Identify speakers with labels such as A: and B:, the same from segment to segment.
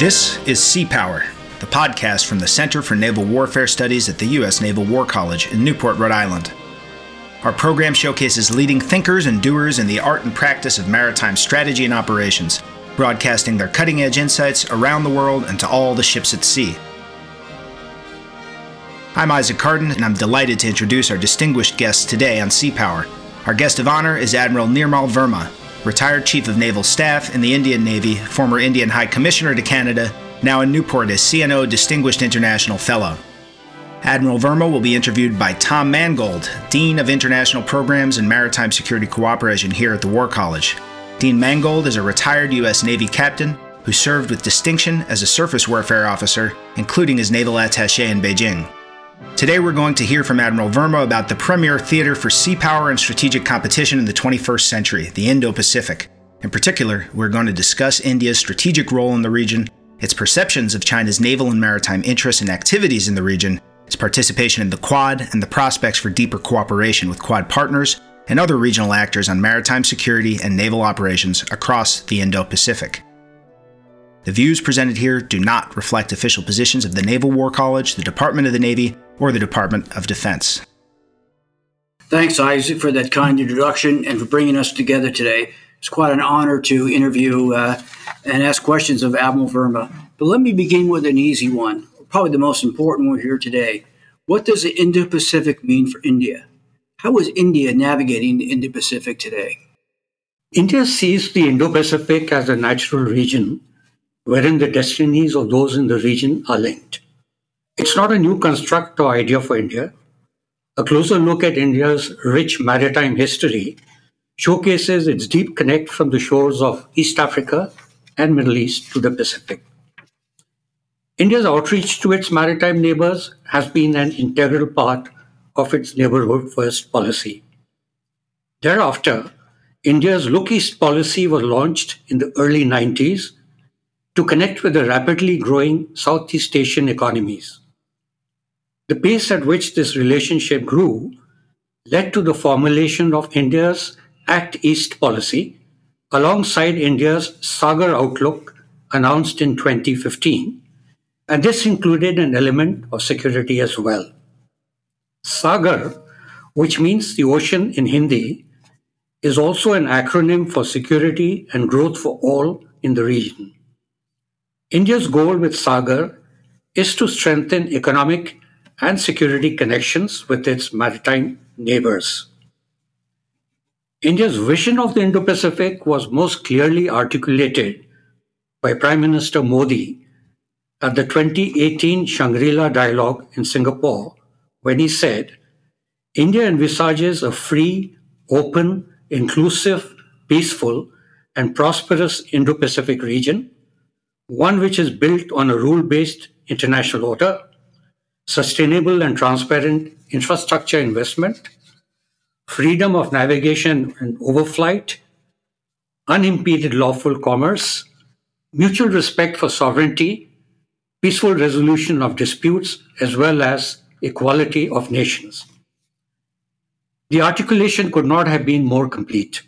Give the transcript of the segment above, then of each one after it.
A: This is Sea Power, the podcast from the Center for Naval Warfare Studies at the U.S. Naval War College in Newport, Rhode Island. Our program showcases leading thinkers and doers in the art and practice of maritime strategy and operations, broadcasting their cutting edge insights around the world and to all the ships at sea. I'm Isaac Carden, and I'm delighted to introduce our distinguished guests today on Sea Power. Our guest of honor is Admiral Nirmal Verma, retired Chief of Naval Staff in the Indian Navy, former Indian High Commissioner to Canada, now in Newport as CNO Distinguished International Fellow. Admiral Verma will be interviewed by Tom Mangold, Dean of International Programs and Maritime Security Cooperation here at the War College. Dean Mangold is a retired U.S. Navy captain who served with distinction as a surface warfare officer, including as naval attaché in Beijing. Today, we're going to hear from Admiral Verma about the premier theater for sea power and strategic competition in the 21st century, the Indo Pacific. In particular, we're going to discuss India's strategic role in the region, its perceptions of China's naval and maritime interests and activities in the region, its participation in the Quad, and the prospects for deeper cooperation with Quad partners and other regional actors on maritime security and naval operations across the Indo Pacific. The views presented here do not reflect official positions of the Naval War College, the Department of the Navy, or the Department of Defense.
B: Thanks, Isaac, for that kind introduction and for bringing us together today. It's quite an honor to interview uh, and ask questions of Admiral Verma. But let me begin with an easy one, probably the most important one here today. What does the Indo Pacific mean for India? How is India navigating the Indo Pacific today?
C: India sees the Indo Pacific as a natural region wherein the destinies of those in the region are linked. It's not a new construct or idea for India. A closer look at India's rich maritime history showcases its deep connect from the shores of East Africa and Middle East to the Pacific. India's outreach to its maritime neighbors has been an integral part of its neighborhood first policy. Thereafter, India's Look East policy was launched in the early 90s to connect with the rapidly growing Southeast Asian economies. The pace at which this relationship grew led to the formulation of India's Act East policy alongside India's Sagar Outlook announced in 2015, and this included an element of security as well. Sagar, which means the ocean in Hindi, is also an acronym for security and growth for all in the region. India's goal with Sagar is to strengthen economic and security connections with its maritime neighbors. India's vision of the Indo Pacific was most clearly articulated by Prime Minister Modi at the 2018 Shangri La Dialogue in Singapore when he said, India envisages a free, open, inclusive, peaceful, and prosperous Indo Pacific region, one which is built on a rule based international order sustainable and transparent infrastructure investment, freedom of navigation and overflight, unimpeded lawful commerce, mutual respect for sovereignty, peaceful resolution of disputes, as well as equality of nations. The articulation could not have been more complete.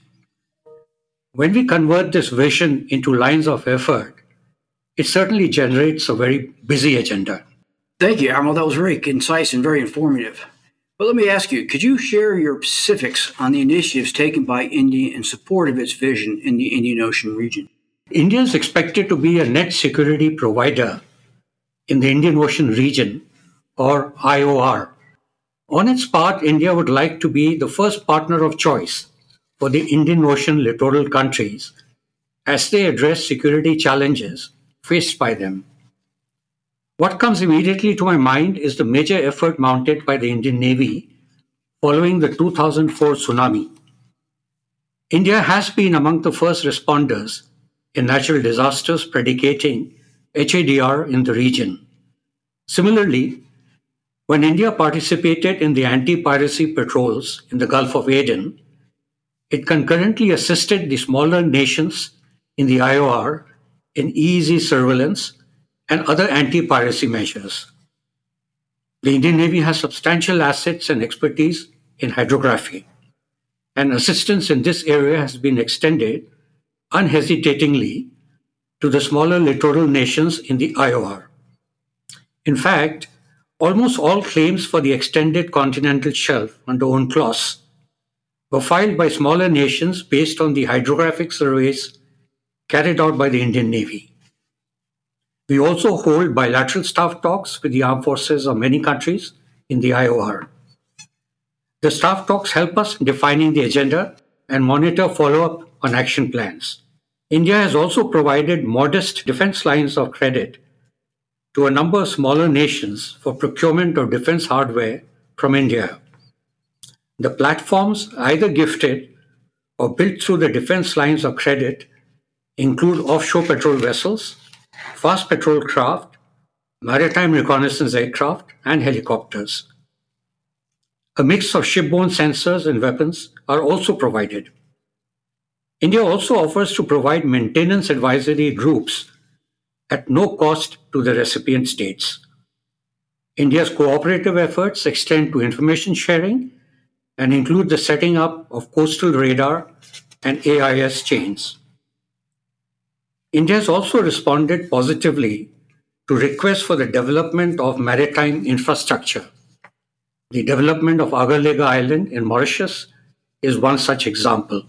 C: When we convert this vision into lines of effort, it certainly generates a very busy agenda.
B: Thank you, Admiral. That was very concise and very informative. But let me ask you could you share your specifics on the initiatives taken by India in support of its vision in the Indian Ocean region?
C: India is expected to be a net security provider in the Indian Ocean region, or IOR. On its part, India would like to be the first partner of choice for the Indian Ocean littoral countries as they address security challenges faced by them. What comes immediately to my mind is the major effort mounted by the Indian Navy following the 2004 tsunami. India has been among the first responders in natural disasters predicating HADR in the region. Similarly, when India participated in the anti piracy patrols in the Gulf of Aden, it concurrently assisted the smaller nations in the IOR in easy surveillance and other anti piracy measures. The Indian Navy has substantial assets and expertise in hydrography, and assistance in this area has been extended unhesitatingly to the smaller littoral nations in the IOR. In fact, almost all claims for the extended continental shelf under UNCLOS were filed by smaller nations based on the hydrographic surveys carried out by the Indian Navy. We also hold bilateral staff talks with the armed forces of many countries in the IOR. The staff talks help us in defining the agenda and monitor follow up on action plans. India has also provided modest defense lines of credit to a number of smaller nations for procurement of defense hardware from India. The platforms either gifted or built through the defense lines of credit include offshore patrol vessels, fast patrol craft, maritime reconnaissance aircraft, and helicopters. A mix of shipborne sensors and weapons are also provided. India also offers to provide maintenance advisory groups at no cost to the recipient states. India's cooperative efforts extend to information sharing and include the setting up of coastal radar and AIS chains. India has also responded positively to requests for the development of maritime infrastructure. The development of Agalega Island in Mauritius is one such example.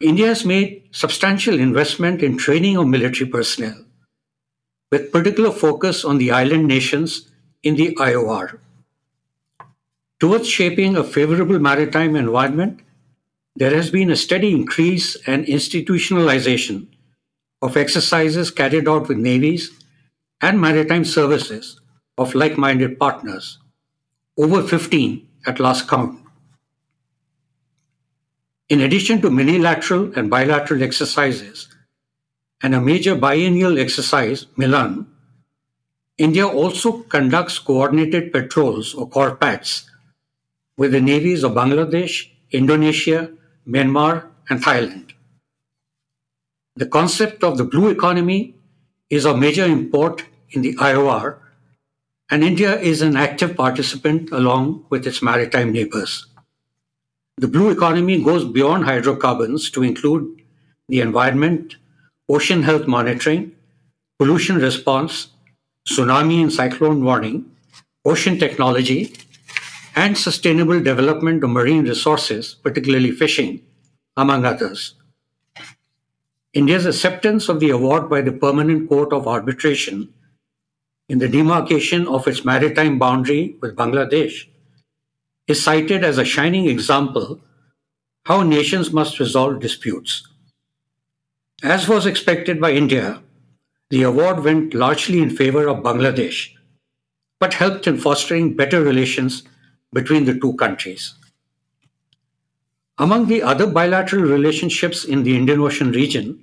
C: India has made substantial investment in training of military personnel, with particular focus on the island nations in the IOR. Towards shaping a favorable maritime environment, there has been a steady increase and institutionalization of exercises carried out with navies and maritime services of like minded partners, over 15 at last count. In addition to minilateral and bilateral exercises and a major biennial exercise, Milan, India also conducts coordinated patrols or CORPATs with the navies of Bangladesh, Indonesia, Myanmar, and Thailand. The concept of the blue economy is of major import in the IOR, and India is an active participant along with its maritime neighbors. The blue economy goes beyond hydrocarbons to include the environment, ocean health monitoring, pollution response, tsunami and cyclone warning, ocean technology, and sustainable development of marine resources, particularly fishing, among others. India's acceptance of the award by the Permanent Court of Arbitration in the demarcation of its maritime boundary with Bangladesh is cited as a shining example how nations must resolve disputes. As was expected by India, the award went largely in favor of Bangladesh, but helped in fostering better relations between the two countries. Among the other bilateral relationships in the Indian Ocean region,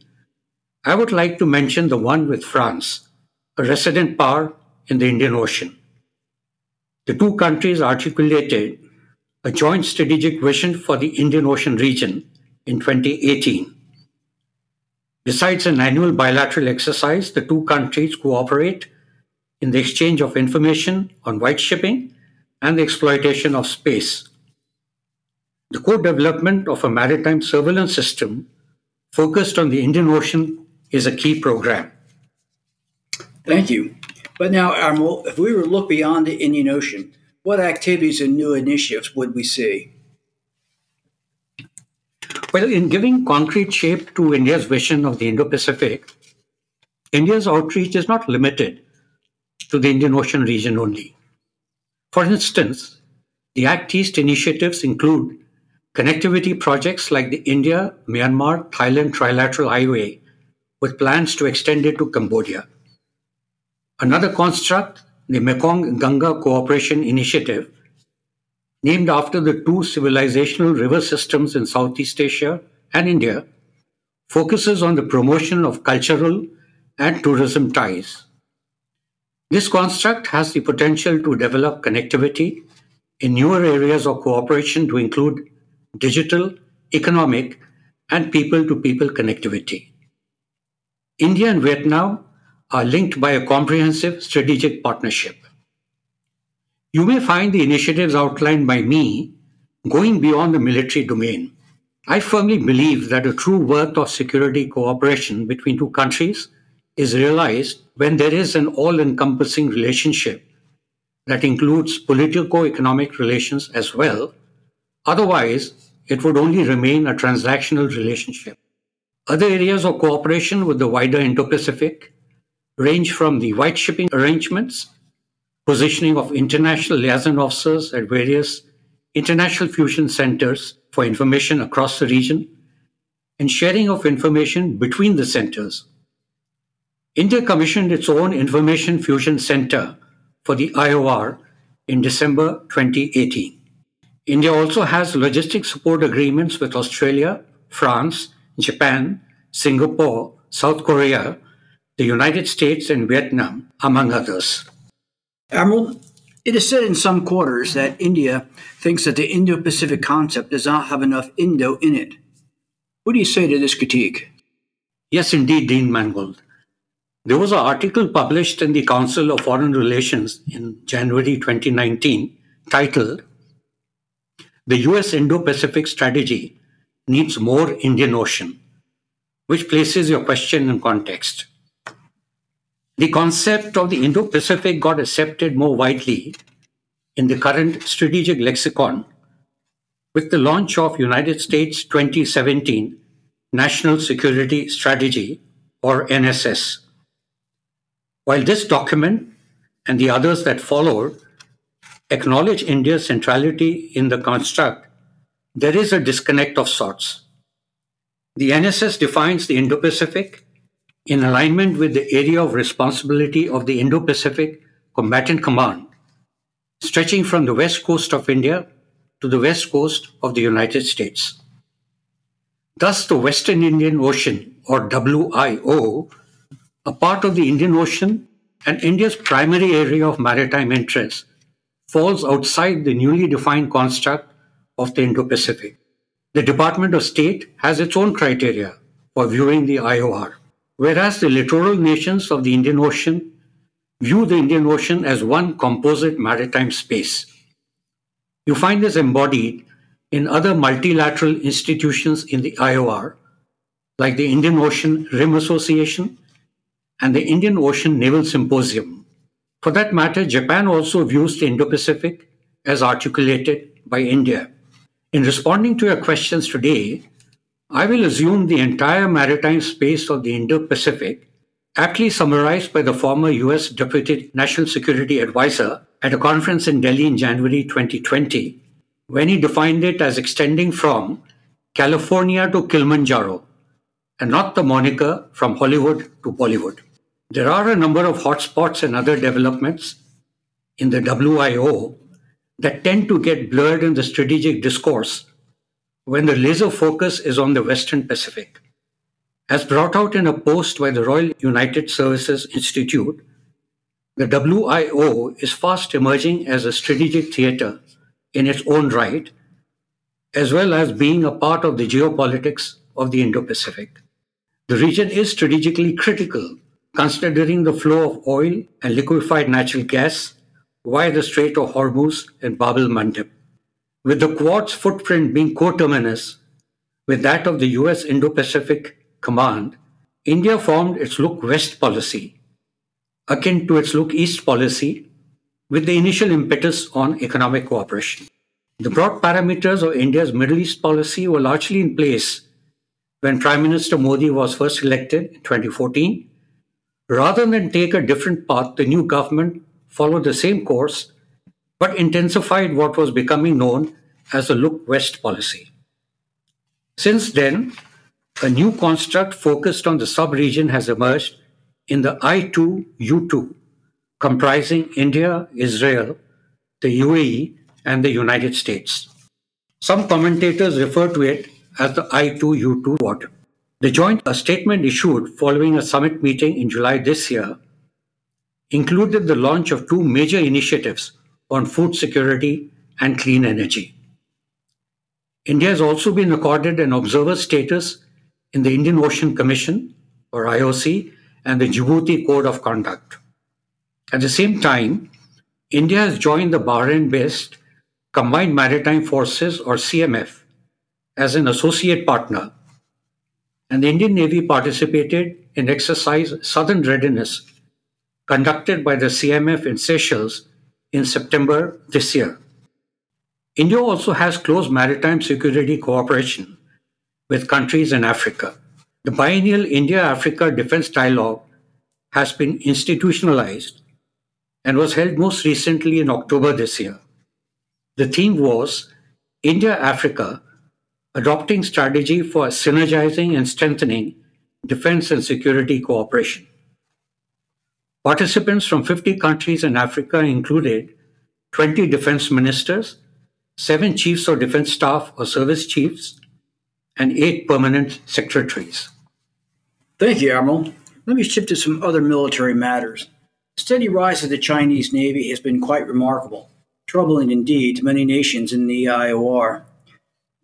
C: I would like to mention the one with France, a resident power in the Indian Ocean. The two countries articulated a joint strategic vision for the Indian Ocean region in 2018. Besides an annual bilateral exercise, the two countries cooperate in the exchange of information on white shipping and the exploitation of space. The co development of a maritime surveillance system focused on the Indian Ocean is a key program.
B: Thank you. But now, Admiral, if we were to look beyond the Indian Ocean, what activities and new initiatives would we see?
C: Well, in giving concrete shape to India's vision of the Indo Pacific, India's outreach is not limited to the Indian Ocean region only. For instance, the Act East initiatives include connectivity projects like the India Myanmar Thailand Trilateral Highway, with plans to extend it to Cambodia. Another construct the Mekong Ganga Cooperation Initiative, named after the two civilizational river systems in Southeast Asia and India, focuses on the promotion of cultural and tourism ties. This construct has the potential to develop connectivity in newer areas of cooperation to include digital, economic, and people to people connectivity. India and Vietnam are linked by a comprehensive strategic partnership. You may find the initiatives outlined by me going beyond the military domain. I firmly believe that the true worth of security cooperation between two countries is realized when there is an all encompassing relationship that includes politico economic relations as well. Otherwise, it would only remain a transactional relationship. Other areas of cooperation with the wider Indo Pacific range from the white shipping arrangements, positioning of international liaison officers at various international fusion centers for information across the region, and sharing of information between the centers. India commissioned its own Information Fusion Center for the IOR in December 2018. India also has logistic support agreements with Australia, France, Japan, Singapore, South Korea, the United States, and Vietnam, among others.
B: Admiral, it is said in some quarters that India thinks that the Indo Pacific concept does not have enough Indo in it. What do you say to this critique?
C: Yes, indeed, Dean Mangold. There was an article published in the Council of Foreign Relations in January 2019 titled The US Indo Pacific Strategy Needs More Indian Ocean, which places your question in context. The concept of the Indo Pacific got accepted more widely in the current strategic lexicon with the launch of United States 2017 National Security Strategy or NSS while this document and the others that followed acknowledge India's centrality in the construct, there is a disconnect of sorts. The NSS defines the Indo Pacific in alignment with the area of responsibility of the Indo Pacific Combatant Command, stretching from the west coast of India to the west coast of the United States. Thus, the Western Indian Ocean, or WIO, a part of the Indian Ocean and India's primary area of maritime interest, falls outside the newly defined construct of the Indo Pacific. The Department of State has its own criteria for viewing the IOR, whereas the littoral nations of the Indian Ocean view the Indian Ocean as one composite maritime space. You find this embodied in other multilateral institutions in the IOR, like the Indian Ocean Rim Association and the Indian Ocean Naval Symposium. For that matter, Japan also views the Indo Pacific as articulated by India. In responding to your questions today, I will assume the entire maritime space of the Indo Pacific, aptly summarized by the former US Deputy National Security Advisor at a conference in Delhi in January 2020, when he defined it as extending from California to Kilimanjaro and not the moniker from Hollywood to Bollywood. There are a number of hotspots and other developments in the WIO that tend to get blurred in the strategic discourse when the laser focus is on the Western Pacific. As brought out in a post by the Royal United Services Institute, the WIO is fast emerging as a strategic theater in its own right, as well as being a part of the geopolitics of the Indo Pacific. The region is strategically critical, considering the flow of oil and liquefied natural gas via the Strait of Hormuz and Bab el Mandeb. With the Quad's footprint being coterminous with that of the US Indo Pacific Command, India formed its Look West policy, akin to its Look East policy, with the initial impetus on economic cooperation. The broad parameters of India's Middle East policy were largely in place when Prime Minister Modi was first elected in 2014, rather than take a different path, the new government followed the same course but intensified what was becoming known as the Look West policy. Since then, a new construct focused on the sub region has emerged in the I2U2, comprising India, Israel, the UAE, and the United States. Some commentators refer to it as the I2U2 Quad. The joint statement issued following a summit meeting in July this year included the launch of two major initiatives on food security and clean energy. India has also been accorded an observer status in the Indian Ocean Commission, or IOC, and the Djibouti Code of Conduct. At the same time, India has joined the Bahrain based Combined Maritime Forces, or CMF, as an associate partner, and the Indian Navy participated in exercise Southern Readiness conducted by the CMF in Seychelles in September this year. India also has close maritime security cooperation with countries in Africa. The biennial India Africa Defense Dialogue has been institutionalized and was held most recently in October this year. The theme was India Africa Adopting Strategy for Synergizing and Strengthening Defense and Security Cooperation. Participants from 50 countries in Africa included 20 defense ministers, 7 chiefs of defense staff or service chiefs, and 8 permanent secretaries.
B: Thank you, Admiral. Let me shift to some other military matters. The steady rise of the Chinese Navy has been quite remarkable troubling indeed to many nations in the IOR.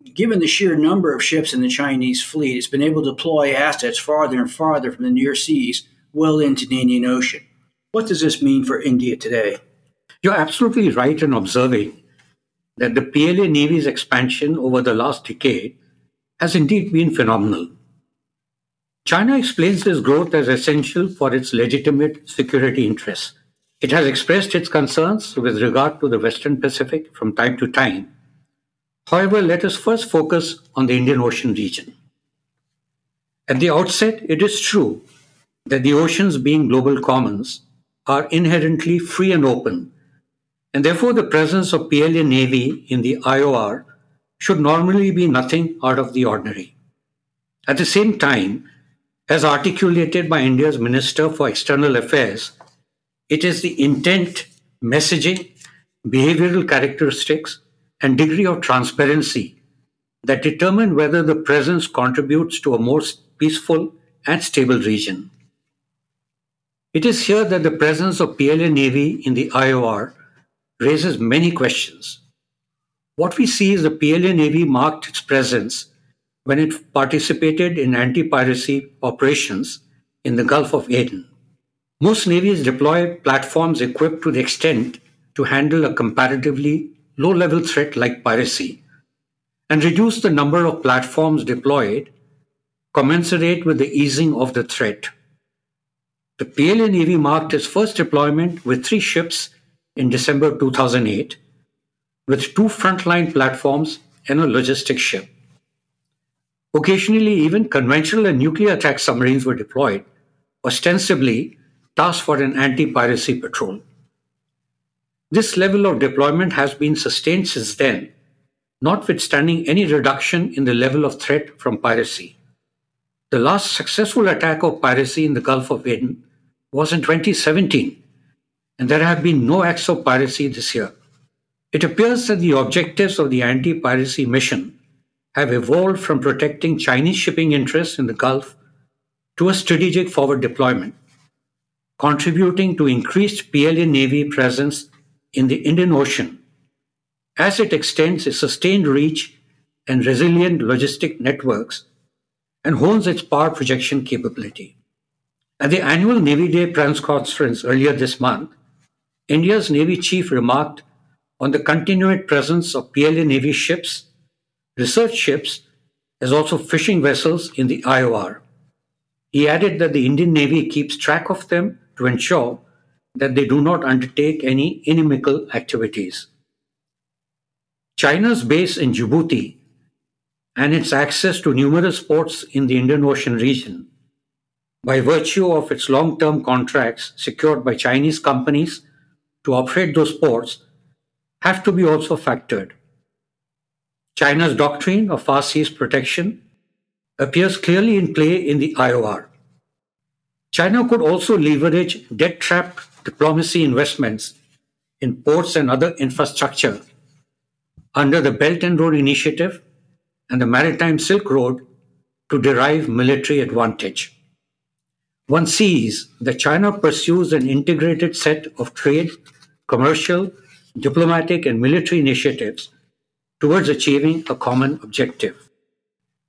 B: Given the sheer number of ships in the Chinese fleet, it's been able to deploy assets farther and farther from the near seas, well into the Indian Ocean. What does this mean for India today?
C: You're absolutely right in observing that the PLA Navy's expansion over the last decade has indeed been phenomenal. China explains this growth as essential for its legitimate security interests. It has expressed its concerns with regard to the Western Pacific from time to time. However, let us first focus on the Indian Ocean region. At the outset, it is true that the oceans, being global commons, are inherently free and open, and therefore the presence of PLA Navy in the IOR should normally be nothing out of the ordinary. At the same time, as articulated by India's Minister for External Affairs, it is the intent, messaging, behavioral characteristics, and degree of transparency that determine whether the presence contributes to a more peaceful and stable region. It is here that the presence of PLA Navy in the IOR raises many questions. What we see is the PLA Navy marked its presence when it participated in anti piracy operations in the Gulf of Aden. Most navies deploy platforms equipped to the extent to handle a comparatively low level threat like piracy and reduce the number of platforms deployed commensurate with the easing of the threat. The PLA Navy marked its first deployment with three ships in December 2008, with two frontline platforms and a logistics ship. Occasionally, even conventional and nuclear attack submarines were deployed, ostensibly tasked for an anti piracy patrol. This level of deployment has been sustained since then, notwithstanding any reduction in the level of threat from piracy. The last successful attack of piracy in the Gulf of Aden was in 2017, and there have been no acts of piracy this year. It appears that the objectives of the anti piracy mission have evolved from protecting Chinese shipping interests in the Gulf to a strategic forward deployment, contributing to increased PLA Navy presence in the Indian Ocean as it extends its sustained reach and resilient logistic networks and hones its power projection capability. At the annual Navy Day press conference earlier this month, India's Navy chief remarked on the continued presence of PLA Navy ships research ships as also fishing vessels in the IOR. He added that the Indian Navy keeps track of them to ensure that they do not undertake any inimical activities. China's base in Djibouti and its access to numerous ports in the Indian Ocean region, by virtue of its long term contracts secured by Chinese companies to operate those ports, have to be also factored. China's doctrine of far seas protection appears clearly in play in the IOR. China could also leverage debt trap diplomacy investments in ports and other infrastructure under the Belt and Road Initiative and the Maritime Silk Road to derive military advantage. One sees that China pursues an integrated set of trade, commercial, diplomatic, and military initiatives towards achieving a common objective.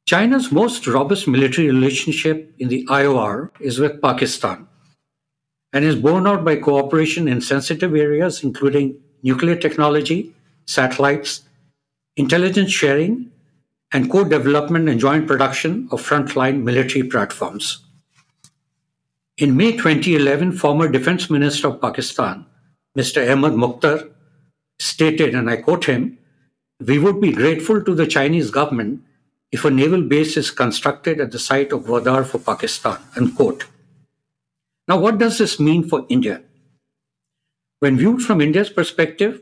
C: China's most robust military relationship in the IOR is with Pakistan and is borne out by cooperation in sensitive areas including nuclear technology, satellites, intelligence sharing, and co development and joint production of frontline military platforms. In May 2011, former Defense Minister of Pakistan, Mr. Ahmad Mukhtar, stated, and I quote him, We would be grateful to the Chinese government if a naval base is constructed at the site of Gwadar for Pakistan. Unquote. Now, what does this mean for India? When viewed from India's perspective,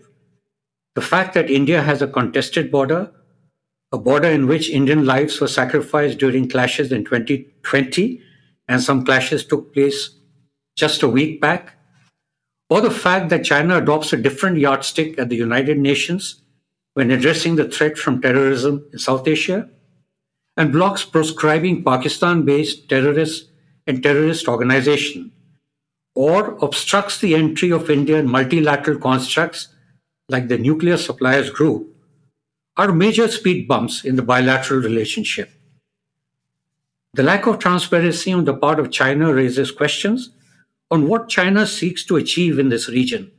C: the fact that India has a contested border, a border in which Indian lives were sacrificed during clashes in 2020, and some clashes took place just a week back, or the fact that China adopts a different yardstick at the United Nations when addressing the threat from terrorism in South Asia, and blocks proscribing Pakistan based terrorists and terrorist organizations, or obstructs the entry of Indian multilateral constructs like the Nuclear Suppliers Group, are major speed bumps in the bilateral relationship. The lack of transparency on the part of China raises questions on what China seeks to achieve in this region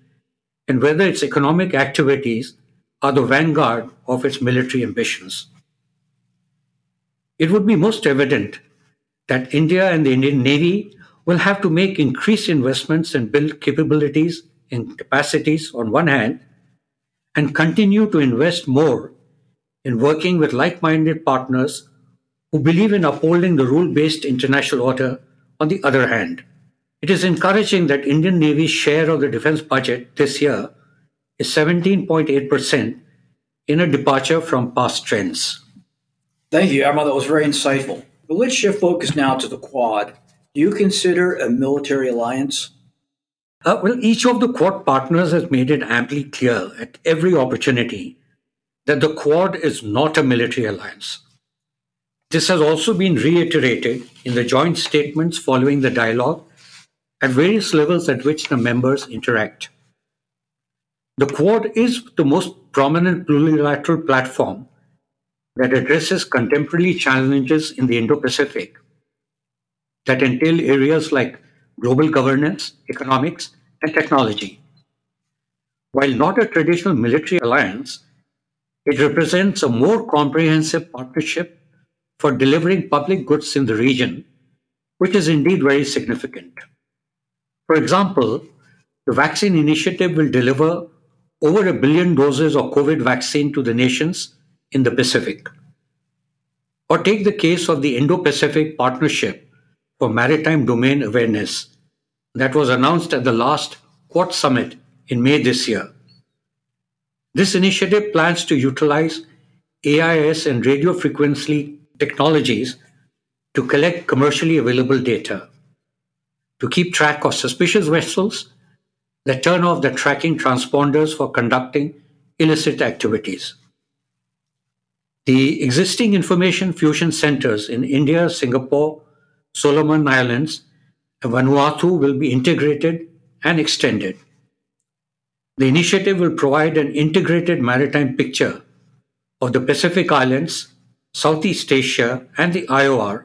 C: and whether its economic activities are the vanguard of its military ambitions. It would be most evident that India and the Indian Navy will have to make increased investments and build capabilities and capacities on one hand, and continue to invest more in working with like minded partners who believe in upholding the rule based international order on the other hand. It is encouraging that Indian Navy's share of the defense budget this year is 17.8% in a departure from past trends.
B: Thank you, Admiral. That was very insightful. But let's shift focus now to the Quad. Do you consider a military alliance?
C: Uh, well, each of the Quad partners has made it amply clear at every opportunity that the Quad is not a military alliance. This has also been reiterated in the joint statements following the dialogue at various levels at which the members interact. The Quad is the most prominent plurilateral platform that addresses contemporary challenges in the Indo Pacific that entail areas like global governance, economics, and technology. While not a traditional military alliance, it represents a more comprehensive partnership for delivering public goods in the region, which is indeed very significant. For example, the vaccine initiative will deliver over a billion doses of COVID vaccine to the nations in the Pacific. Or take the case of the Indo Pacific Partnership for Maritime Domain Awareness that was announced at the last Quad Summit in May this year. This initiative plans to utilize AIS and radio frequency technologies to collect commercially available data, to keep track of suspicious vessels that turn off the tracking transponders for conducting illicit activities. The existing information fusion centers in India, Singapore, Solomon Islands, Vanuatu will be integrated and extended. The initiative will provide an integrated maritime picture of the Pacific Islands Southeast Asia, and the IOR,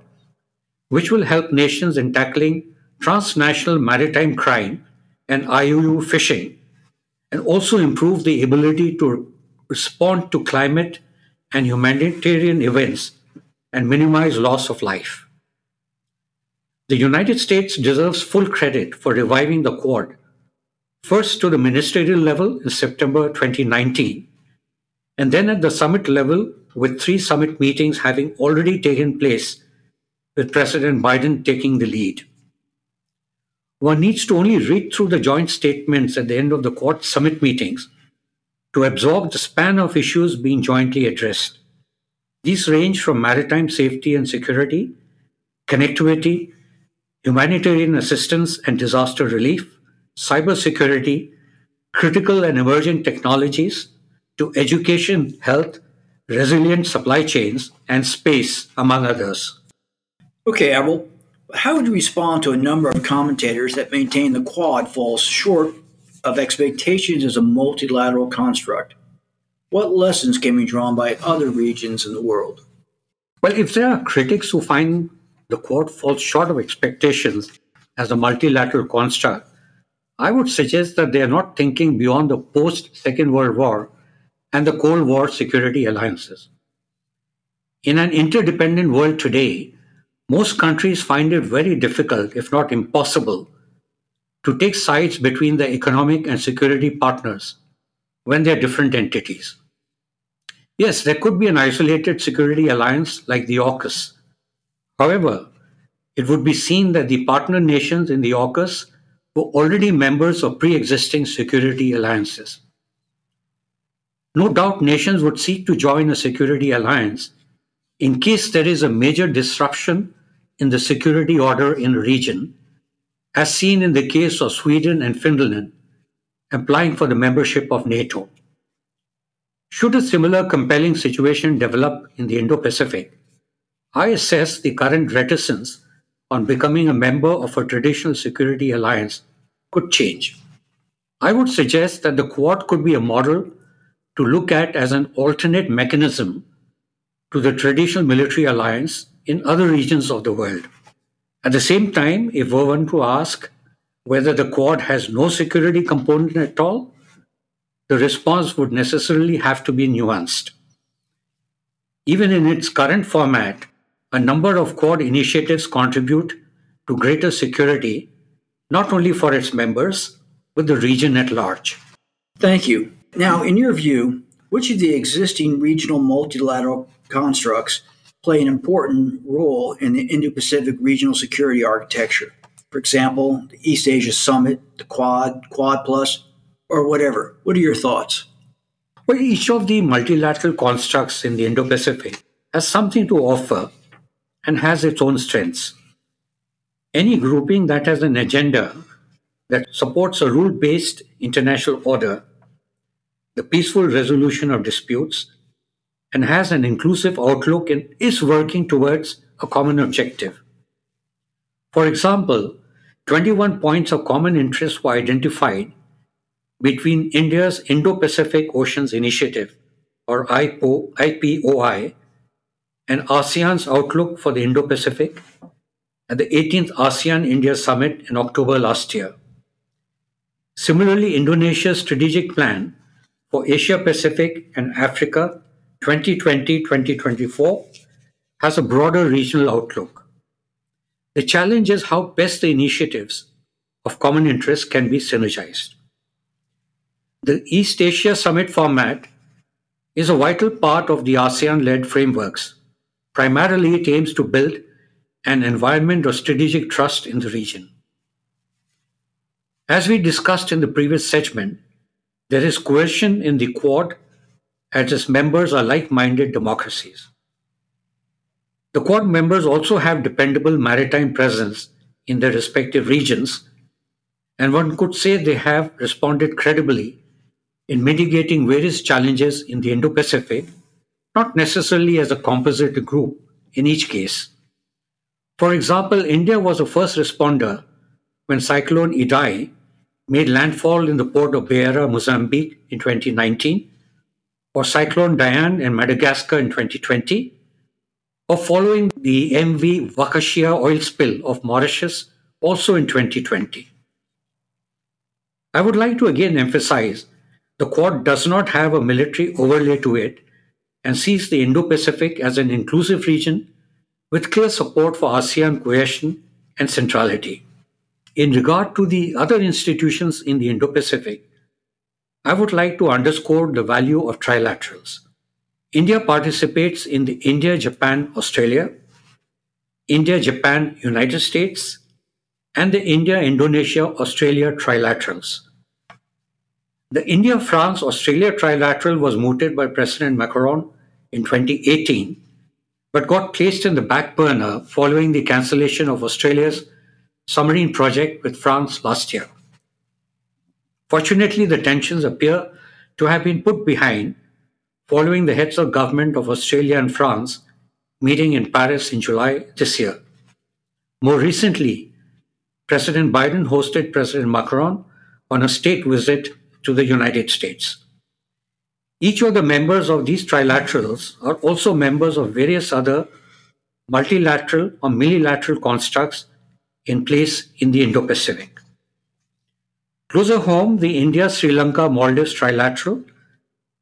C: which will help nations in tackling transnational maritime crime and IUU fishing, and also improve the ability to respond to climate and humanitarian events and minimize loss of life. The United States deserves full credit for reviving the Quad, first to the ministerial level in September 2019, and then at the summit level with three summit meetings having already taken place, with President Biden taking the lead. One needs to only read through the joint statements at the end of the Quad summit meetings to absorb the span of issues being jointly addressed. These range from maritime safety and security, connectivity, humanitarian assistance and disaster relief, cybersecurity, critical and emerging technologies, to education, health, resilient supply chains, and space, among others.
B: Okay, Admiral, how would you respond to a number of commentators that maintain the Quad falls short of expectations as a multilateral construct? What lessons can be drawn by other regions in the world?
C: Well, if there are critics who find the Quad falls short of expectations as a multilateral construct, I would suggest that they are not thinking beyond the post Second World War and the Cold War security alliances. In an interdependent world today, most countries find it very difficult, if not impossible, to take sides between the economic and security partners when they are different entities. Yes, there could be an isolated security alliance like the AUKUS. However, it would be seen that the partner nations in the AUKUS were already members of pre existing security alliances. No doubt nations would seek to join a security alliance in case there is a major disruption in the security order in a region, as seen in the case of Sweden and Finland applying for the membership of NATO. Should a similar compelling situation develop in the Indo Pacific, I assess the current reticence on becoming a member of a traditional security alliance could change. I would suggest that the Quad could be a model to look at as an alternate mechanism to the traditional military alliance in other regions of the world. At the same time, if we were to ask whether the Quad has no security component at all, the response would necessarily have to be nuanced. Even in its current format, a number of Quad initiatives contribute to greater security, not only for its members, but the region at large.
B: Thank you. Now, in your view, which of the existing regional multilateral constructs play an important role in the Indo Pacific regional security architecture? For example, the East Asia Summit, the Quad, Quad Plus, or whatever. What are your thoughts?
C: Well, each of the multilateral constructs in the Indo Pacific has something to offer and has its own strengths. Any grouping that has an agenda that supports a rule based international order, the peaceful resolution of disputes, and has an inclusive outlook and is working towards a common objective. For example, 21 points of common interest were identified between India's Indo Pacific Oceans Initiative, or IPOI, and ASEAN's outlook for the Indo Pacific at the 18th ASEAN India Summit in October last year. Similarly, Indonesia's strategic plan for Asia Pacific and Africa 2020 2024 has a broader regional outlook. The challenge is how best the initiatives of common interest can be synergized. The East Asia Summit format is a vital part of the ASEAN led frameworks. Primarily, it aims to build an environment of strategic trust in the region. As we discussed in the previous segment, there is cohesion in the Quad as its members are like minded democracies. The Quad members also have dependable maritime presence in their respective regions, and one could say they have responded credibly in mitigating various challenges in the Indo Pacific, not necessarily as a composite group in each case. For example, India was the first responder when Cyclone Idai made landfall in the port of Beira, Mozambique in 2019, or Cyclone Diane in Madagascar in 2020, or following the MV Wakashio oil spill of Mauritius also in 2020. I would like to again emphasize the Quad does not have a military overlay to it and sees the Indo Pacific as an inclusive region with clear support for ASEAN cohesion and centrality. In regard to the other institutions in the Indo Pacific, I would like to underscore the value of trilaterals. India participates in the India Japan Australia, India Japan United States, and the India Indonesia Australia trilaterals. The India France Australia trilateral was mooted by President Macron in 2018, but got placed in the back burner following the cancellation of Australia's submarine project with France last year. Fortunately, the tensions appear to have been put behind following the heads of government of Australia and France meeting in Paris in July this year. More recently, President Biden hosted President Macron on a state visit to the United States. Each of the members of these trilaterals are also members of various other multilateral or multilateral constructs in place in the Indo Pacific. Closer home, the India Sri Lanka Maldives trilateral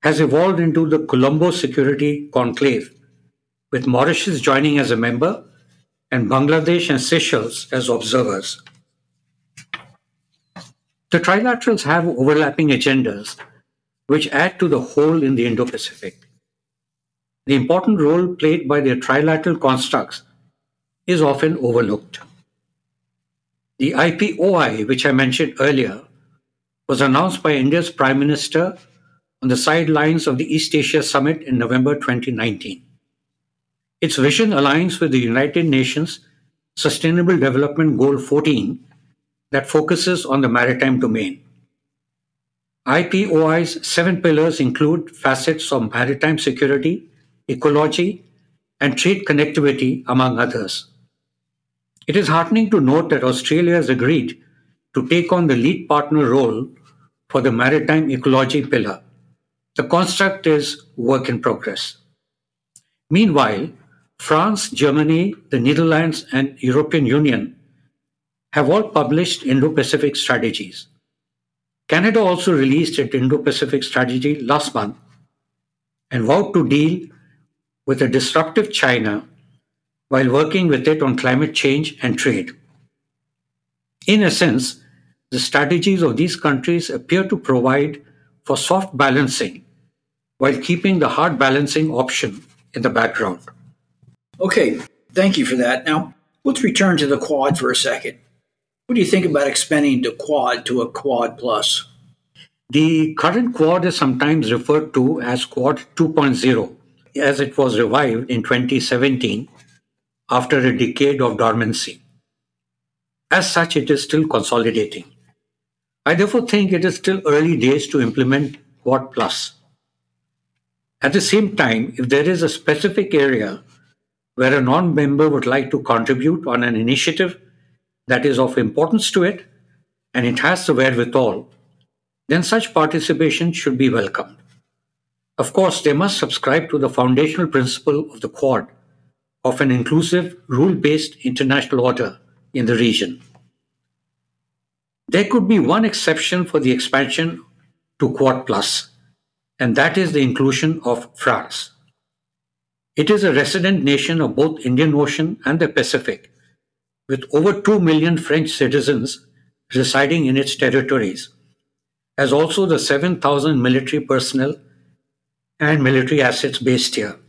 C: has evolved into the Colombo Security Conclave, with Mauritius joining as a member and Bangladesh and Seychelles as observers. The trilaterals have overlapping agendas which add to the whole in the Indo Pacific. The important role played by their trilateral constructs is often overlooked. The IPOI, which I mentioned earlier, was announced by India's Prime Minister on the sidelines of the East Asia Summit in November 2019. Its vision aligns with the United Nations Sustainable Development Goal 14 that focuses on the maritime domain. IPOI's seven pillars include facets of maritime security, ecology, and trade connectivity, among others. It is heartening to note that Australia has agreed to take on the lead partner role for the maritime ecology pillar. The construct is work in progress. Meanwhile, France, Germany, the Netherlands, and European Union have all published Indo-Pacific strategies. Canada also released its Indo-Pacific strategy last month and vowed to deal with a disruptive China while working with it on climate change and trade. In essence, the strategies of these countries appear to provide for soft balancing while keeping the hard balancing option in the background.
B: Okay, thank you for that. Now, let's return to the Quad for a second. What do you think about expanding the Quad to a Quad Plus?
C: The current Quad is sometimes referred to as Quad 2.0, as it was revived in 2017 after a decade of dormancy. As such, it is still consolidating. I therefore think it is still early days to implement Quad Plus. At the same time, if there is a specific area where a non member would like to contribute on an initiative that is of importance to it and it has the wherewithal, then such participation should be welcomed. Of course, they must subscribe to the foundational principle of the Quad of an inclusive, rule based international order in the region. There could be one exception for the expansion to Quad Plus, and that is the inclusion of France. It is a resident nation of both Indian Ocean and the Pacific, with over 2 million French citizens residing in its territories, as also the 7,000 military personnel and military assets based here.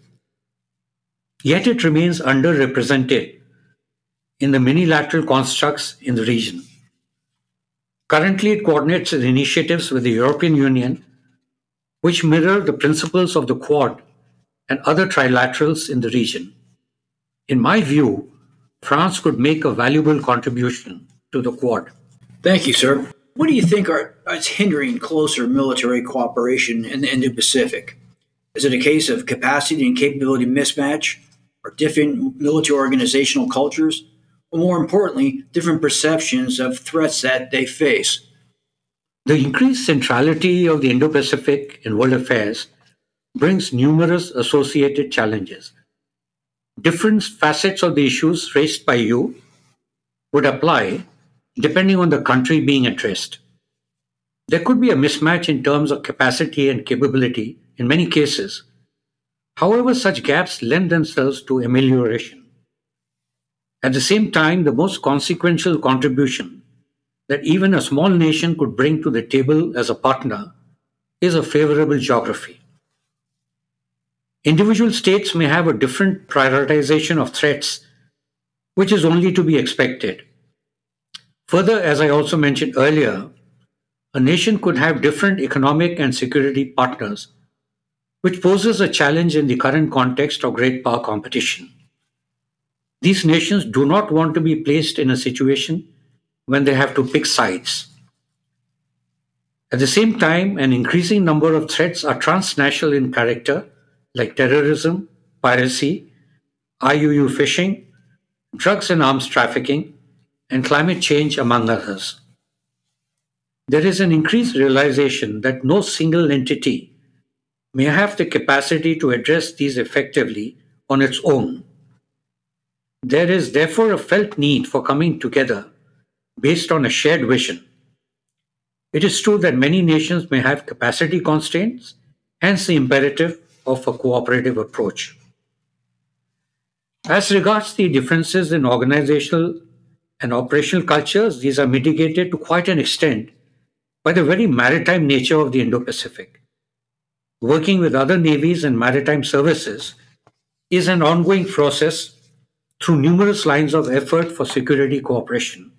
C: Yet it remains underrepresented in the minilateral constructs in the region. Currently, it coordinates initiatives with the European Union, which mirror the principles of the Quad and other trilaterals in the region. In my view, France could make a valuable contribution to the Quad.
B: Thank you, sir. What do you think are, is hindering closer military cooperation in the Indo Pacific? Is it a case of capacity and capability mismatch, or different military organizational cultures, or more importantly, different perceptions of threats that they face.
C: The increased centrality of the Indo Pacific in world affairs brings numerous associated challenges. Different facets of the issues raised by you would apply depending on the country being addressed. There could be a mismatch in terms of capacity and capability in many cases However, such gaps lend themselves to amelioration. At the same time, the most consequential contribution that even a small nation could bring to the table as a partner is a favorable geography. Individual states may have a different prioritization of threats, which is only to be expected. Further, as I also mentioned earlier, a nation could have different economic and security partners which poses a challenge in the current context of great power competition. These nations do not want to be placed in a situation when they have to pick sides. At the same time, an increasing number of threats are transnational in character, like terrorism, piracy, IUU fishing, drugs and arms trafficking, and climate change, among others. There is an increased realization that no single entity may have the capacity to address these effectively on its own. There is therefore a felt need for coming together based on a shared vision. It is true that many nations may have capacity constraints, hence the imperative of a cooperative approach. As regards the differences in organizational and operational cultures, these are mitigated to quite an extent by the very maritime nature of the Indo Pacific. Working with other navies and maritime services is an ongoing process through numerous lines of effort for security cooperation.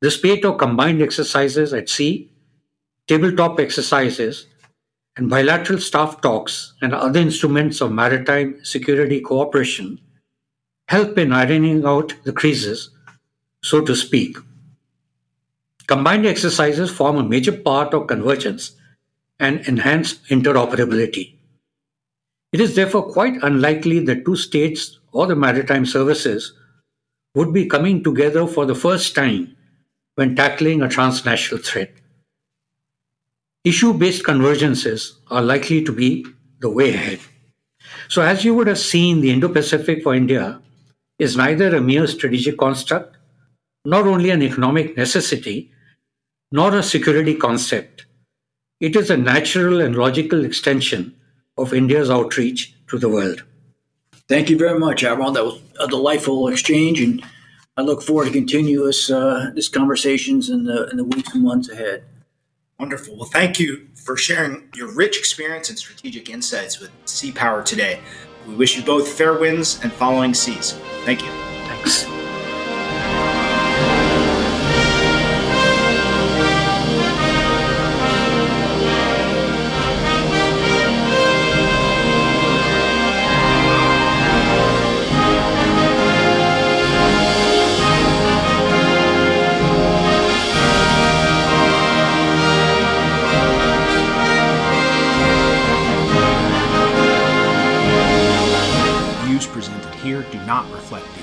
C: The spate of combined exercises at sea, tabletop exercises, and bilateral staff talks and other instruments of maritime security cooperation help in ironing out the creases, so to speak. Combined exercises form a major part of convergence and enhance interoperability. It is therefore quite unlikely that two states or the maritime services would be coming together for the first time when tackling a transnational threat. Issue based convergences are likely to be the way ahead. So, as you would have seen, the Indo Pacific for India is neither a mere strategic construct, nor only an economic necessity, nor a security concept. It is a natural and logical extension of India's outreach to the world.
B: Thank you very much, Admiral. That was a delightful exchange, and I look forward to continuous uh, this conversations in the in the weeks and months ahead.
A: Wonderful. Well, thank you for sharing your rich experience and strategic insights with Sea Power today. We wish you both fair winds and following seas. Thank you.
C: Thanks.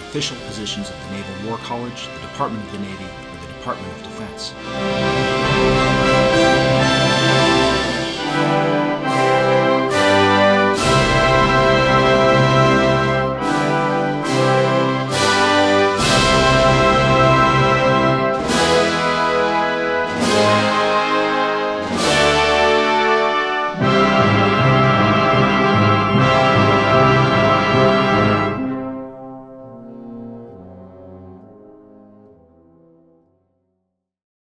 A: Official positions of the Naval War College, the Department of the Navy, or the Department of Defense.